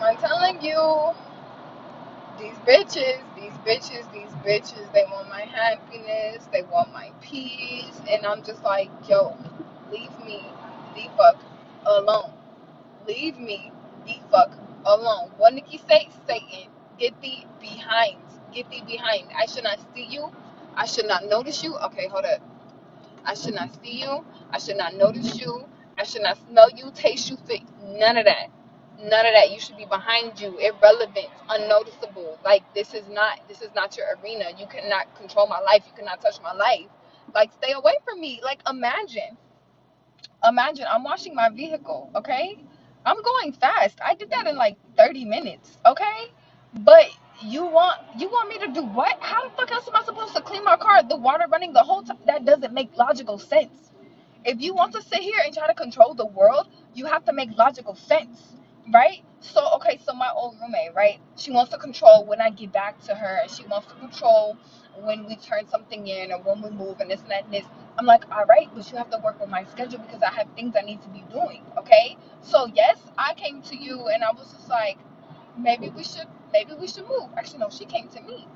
am I telling you? These bitches, these bitches, these bitches, they want my happiness, they want my peace, and I'm just like, yo, leave me the fuck alone. Leave me the fuck alone. What Nikki say? Satan, get thee behind. Get thee behind. I should not see you. I should not notice you. Okay, hold up. I should not see you. I should not notice you. I should not smell you, taste you, fit. None of that. None of that. You should be behind you, irrelevant, unnoticeable. Like this is not this is not your arena. You cannot control my life. You cannot touch my life. Like stay away from me. Like imagine. Imagine I'm washing my vehicle, okay? I'm going fast. I did that in like 30 minutes, okay? But you want you want me to do what? How the fuck else am I supposed to clean my car? The water running the whole time? That doesn't make logical sense. If you want to sit here and try to control the world, you have to make logical sense, right? So, okay, so my old roommate, right? She wants to control when I get back to her. She wants to control when we turn something in or when we move and this and that and this. I'm like, all right, but you have to work with my schedule because I have things I need to be doing, okay? So, yes, I came to you and I was just like, maybe we should, maybe we should move. Actually, no, she came to me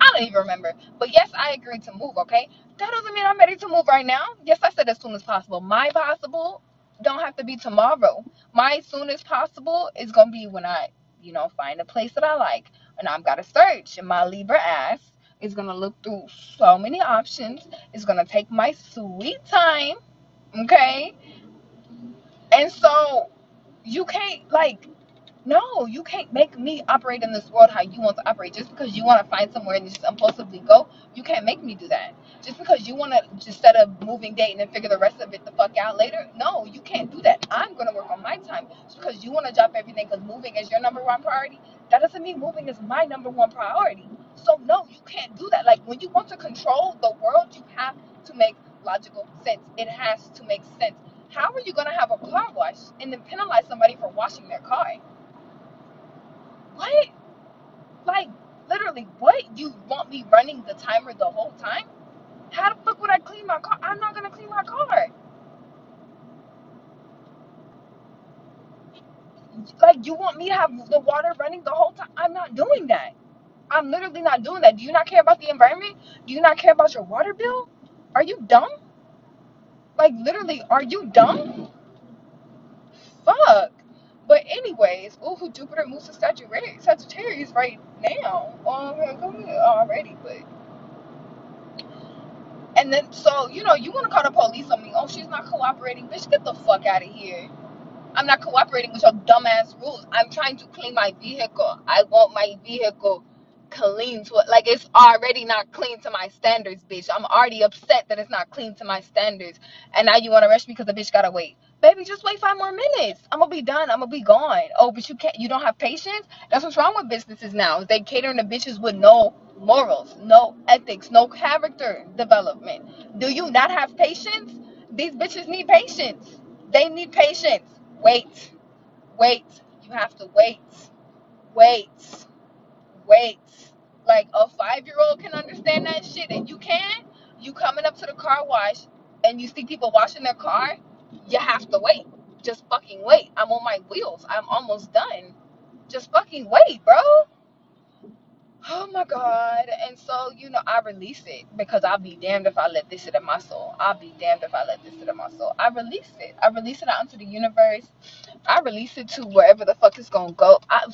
I don't even remember. But yes, I agreed to move, okay? That doesn't mean I'm ready to move right now. Yes, I said as soon as possible. My possible don't have to be tomorrow. My soon as possible is gonna be when I, you know, find a place that I like. And I've gotta search. And my Libra ass is gonna look through so many options. It's gonna take my sweet time. Okay? And so you can't like no, you can't make me operate in this world how you want to operate. Just because you want to find somewhere and just impulsively go, you can't make me do that. Just because you want to just set a moving date and then figure the rest of it the fuck out later, no, you can't do that. I'm gonna work on my time. Just because you want to drop everything because moving is your number one priority, that doesn't mean moving is my number one priority. So no, you can't do that. Like when you want to control the world, you have to make logical sense. It has to make sense. How are you gonna have a car wash and then penalize somebody for washing their car? What? Like, literally, what? You want me running the timer the whole time? How the fuck would I clean my car? I'm not gonna clean my car. Like, you want me to have the water running the whole time? I'm not doing that. I'm literally not doing that. Do you not care about the environment? Do you not care about your water bill? Are you dumb? Like, literally, are you dumb? Fuck. But anyways, ooh, Jupiter moves to Sagittarius, Sagittarius right now. Um, already, but and then so you know you want to call the police on me? Oh, she's not cooperating, bitch. Get the fuck out of here. I'm not cooperating with your dumbass rules. I'm trying to clean my vehicle. I want my vehicle clean to. Like it's already not clean to my standards, bitch. I'm already upset that it's not clean to my standards. And now you want to rush me because the bitch gotta wait. Baby, just wait five more minutes. I'm gonna be done. I'm gonna be gone. Oh, but you can't you don't have patience? That's what's wrong with businesses now. They catering to bitches with no morals, no ethics, no character development. Do you not have patience? These bitches need patience. They need patience. Wait. Wait. You have to wait. Wait. Wait. Like a five year old can understand that shit and you can. You coming up to the car wash and you see people washing their car, you have to wait. Just fucking wait. I'm on my wheels. I'm almost done. Just fucking wait, bro. Oh my god. And so, you know, I release it because I'll be damned if I let this sit in my soul. I'll be damned if I let this sit in my soul. I release it. I release it out into the universe. I release it to wherever the fuck it's gonna go. I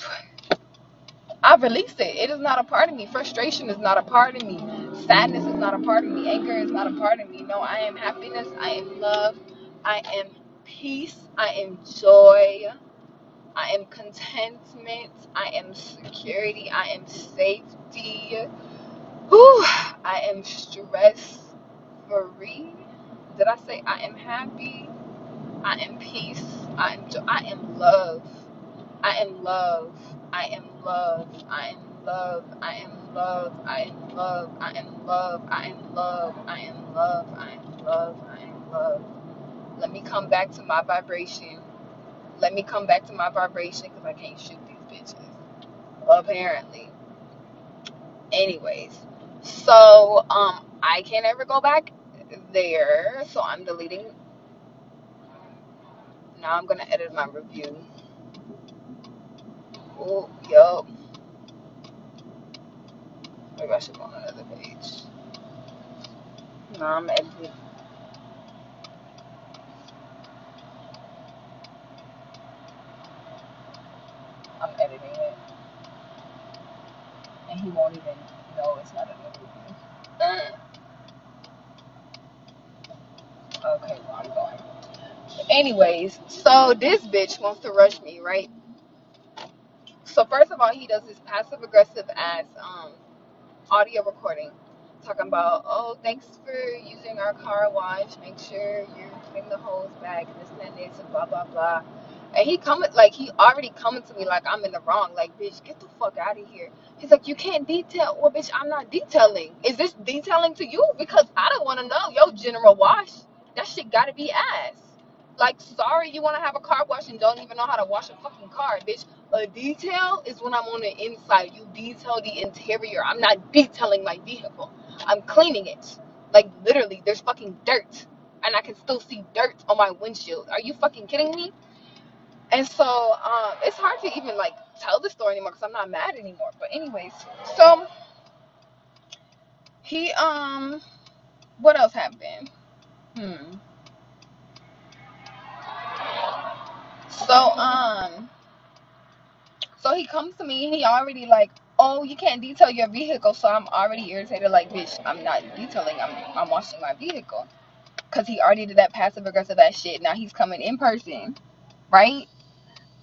I release it. It is not a part of me. Frustration is not a part of me. Sadness is not a part of me. Anger is not a part of me. No, I am happiness. I am love. I am peace. I am joy. I am contentment. I am security. I am safety. Whew. I am stress free. Did I say I am happy? I am peace. I am jo- I am love. I am love. I am love. I am love. I am love. I am love. I am love. I am love. I am love. I am love. I am love. Let me come back to my vibration. Let me come back to my vibration because I can't shoot these bitches. Apparently. Anyways, so um, I can't ever go back there. So I'm deleting. Now I'm gonna edit my review. Oh, yup. Maybe I should go on another page. No, I'm editing. Editing it, and he won't even know it's not a new. Okay, well I'm going. Anyways, so this bitch wants to rush me, right? So first of all, he does this passive aggressive ass um audio recording talking about, oh, thanks for using our car wash. Make sure you're putting the hose back and this and this and blah blah blah. And he coming like he already coming to me like I'm in the wrong. Like, bitch, get the fuck out of here. He's like, you can't detail. Well, bitch, I'm not detailing. Is this detailing to you? Because I don't want to know. Yo, general wash. That shit gotta be ass. Like, sorry, you want to have a car wash and don't even know how to wash a fucking car, bitch. A detail is when I'm on the inside. You detail the interior. I'm not detailing my vehicle. I'm cleaning it. Like literally, there's fucking dirt. And I can still see dirt on my windshield. Are you fucking kidding me? And so um it's hard to even like tell the story anymore because I'm not mad anymore. But anyways, so he um what else happened? Hmm. So um So he comes to me and he already like, oh, you can't detail your vehicle. So I'm already irritated. Like, bitch, I'm not detailing. I'm I'm washing my vehicle because he already did that passive aggressive ass shit. Now he's coming in person, right?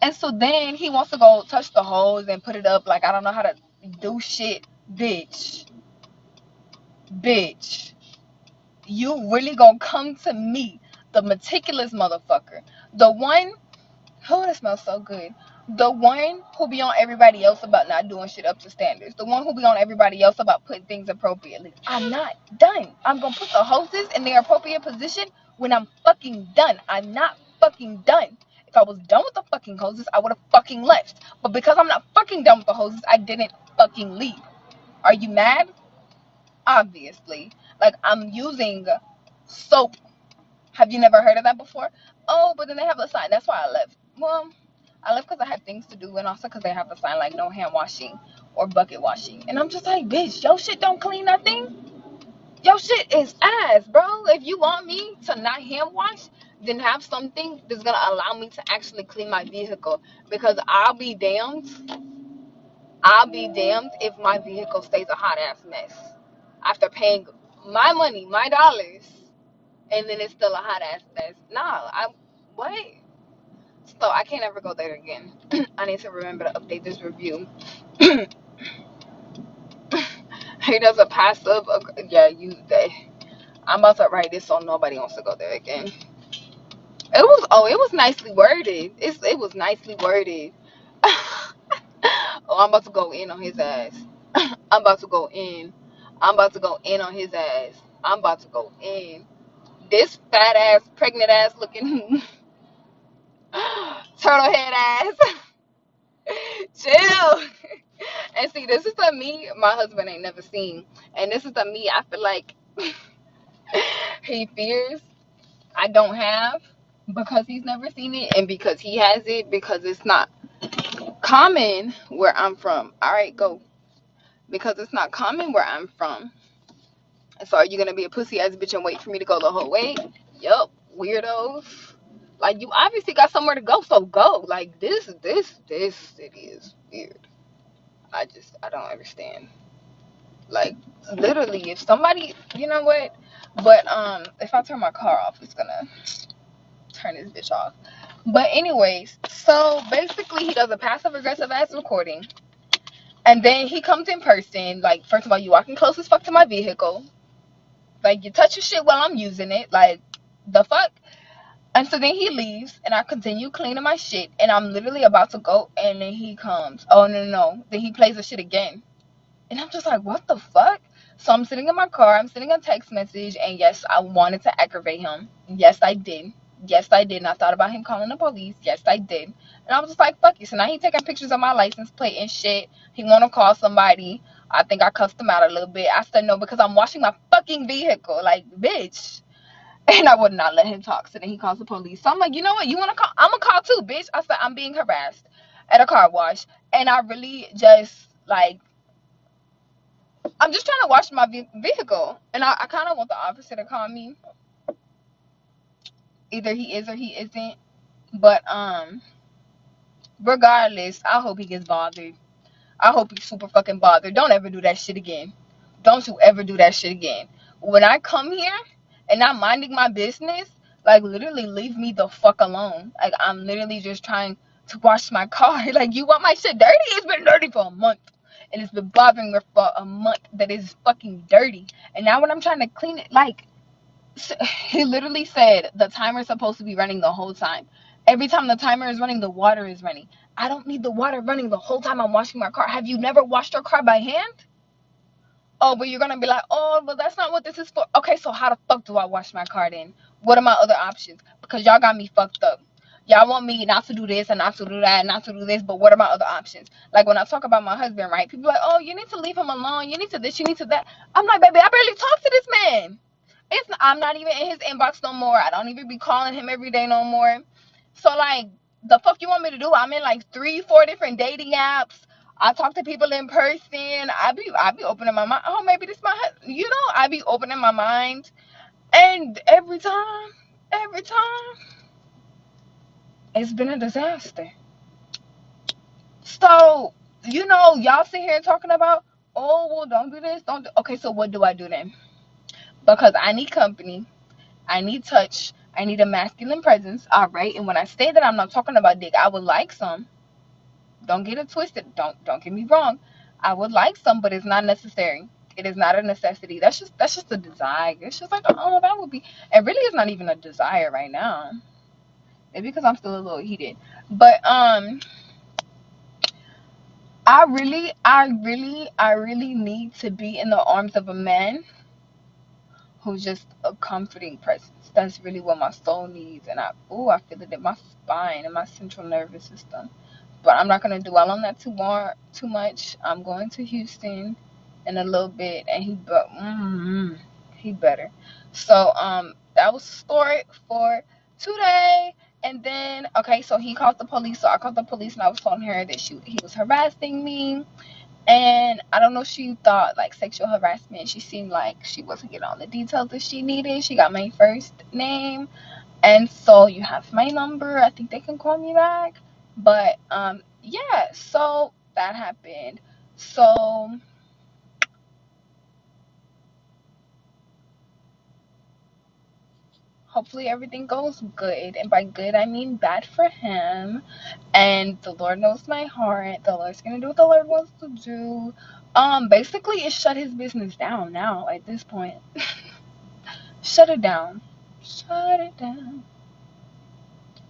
And so then he wants to go touch the hose and put it up. Like I don't know how to do shit, bitch, bitch. You really gonna come to me, the meticulous motherfucker, the one Oh, that smells so good. The one who be on everybody else about not doing shit up to standards. The one who be on everybody else about putting things appropriately. I'm not done. I'm gonna put the hoses in their appropriate position when I'm fucking done. I'm not fucking done. If I was done with the fucking hoses, I would have fucking left. But because I'm not fucking done with the hoses, I didn't fucking leave. Are you mad? Obviously. Like I'm using soap have you never heard of that before? Oh, but then they have a sign. That's why I left. Well, I left because I had things to do, and also because they have a sign like no hand washing or bucket washing. And I'm just like, bitch, your shit don't clean nothing. Your shit is ass, bro. If you want me to not hand wash, then have something that's gonna allow me to actually clean my vehicle. Because I'll be damned. I'll be damned if my vehicle stays a hot ass mess after paying my money, my dollars and then it's still a hot ass mess. Nah, I what? So I can't ever go there again. I need to remember to update this review. he does a passive. ag- Yeah, you. They, I'm about to write this so nobody wants to go there again. It was oh, it was nicely worded. It's it was nicely worded. oh, I'm about to go in on his ass. I'm about to go in. I'm about to go in on his ass. I'm about to go in. This fat ass, pregnant ass looking turtle head ass. Chill. And see, this is the me my husband ain't never seen. And this is the me I feel like he fears I don't have because he's never seen it and because he has it because it's not common where I'm from. All right, go. Because it's not common where I'm from. So are you gonna be a pussy ass bitch and wait for me to go the whole way? Yup, weirdos. Like you obviously got somewhere to go, so go. Like this, this, this city is weird. I just I don't understand. Like literally, if somebody, you know what? But um, if I turn my car off, it's gonna turn this bitch off. But anyways, so basically, he does a passive aggressive ass recording, and then he comes in person. Like first of all, you walking close as fuck to my vehicle. Like you touch your shit while I'm using it. Like the fuck. And so then he leaves, and I continue cleaning my shit, and I'm literally about to go, and then he comes. Oh no no no! Then he plays the shit again And I'm just like, what the fuck? So I'm sitting in my car, I'm sending a text message, and yes, I wanted to aggravate him. Yes, I did. Yes, I did. And I thought about him calling the police. Yes, I did. And I was just like, fuck you. So now he taking pictures of my license plate and shit. He wanna call somebody. I think I cussed him out a little bit. I said no because I'm washing my fucking vehicle. Like, bitch. And I would not let him talk. So then he calls the police. So I'm like, you know what? You wanna call? I'm gonna call too, bitch. I said I'm being harassed. at a car wash, and I really just like I'm just trying to wash my vehicle, and I, I kind of want the officer to call me. Either he is or he isn't, but um, regardless, I hope he gets bothered. I hope he's super fucking bothered. Don't ever do that shit again. Don't you ever do that shit again. When I come here and I'm minding my business, like literally leave me the fuck alone. Like I'm literally just trying to wash my car. Like you want my shit dirty? It's been dirty for a month. And it's been bothering me for a month that is fucking dirty. And now when I'm trying to clean it, like he literally said the timer is supposed to be running the whole time. Every time the timer is running, the water is running. I don't need the water running the whole time I'm washing my car. Have you never washed your car by hand? Oh, but you're gonna be like, oh, but that's not what this is for. Okay, so how the fuck do I wash my car then? What are my other options? Because y'all got me fucked up. Y'all want me not to do this and not to do that and not to do this, but what are my other options? Like when I talk about my husband, right? People like, oh, you need to leave him alone. You need to this, you need to that. I'm like, baby, I barely talk to this man. I'm not even in his inbox no more. I don't even be calling him every day no more. So like, the fuck you want me to do? I'm in like three, four different dating apps. I talk to people in person. I be I be opening my mind. Oh, maybe this my you know. I be opening my mind, and every time, every time, it's been a disaster. So you know, y'all sit here talking about, oh well, don't do this, don't. Do. Okay, so what do I do then? Because I need company, I need touch, I need a masculine presence. All right, and when I say that, I'm not talking about dick. I would like some. Don't get it twisted. Don't don't get me wrong. I would like some, but it's not necessary. It is not a necessity. That's just that's just a desire. It's just like oh that would be. It really is not even a desire right now. Maybe because I'm still a little heated. But um, I really, I really, I really need to be in the arms of a man who's just a comforting presence. That's really what my soul needs, and I oh I feel it in my spine and my central nervous system but I'm not gonna dwell on that too more too much. I'm going to Houston in a little bit, and he but mm, he better. So um, that was the story for today. And then okay, so he called the police. So I called the police, and I was telling her that she he was harassing me. And I don't know, she thought like sexual harassment. She seemed like she wasn't getting all the details that she needed. She got my first name. And so you have my number. I think they can call me back. But um yeah, so that happened. So hopefully everything goes good. And by good i mean bad for him. And the lord knows my heart. The lord's gonna do what the lord wants to do. Um basically it shut his business down now at this point. Shut it down. Shut it down.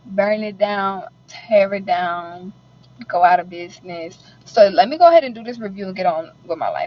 Burn it down. Tear it down. Go out of business. So let me go ahead and do this review and get on with my life.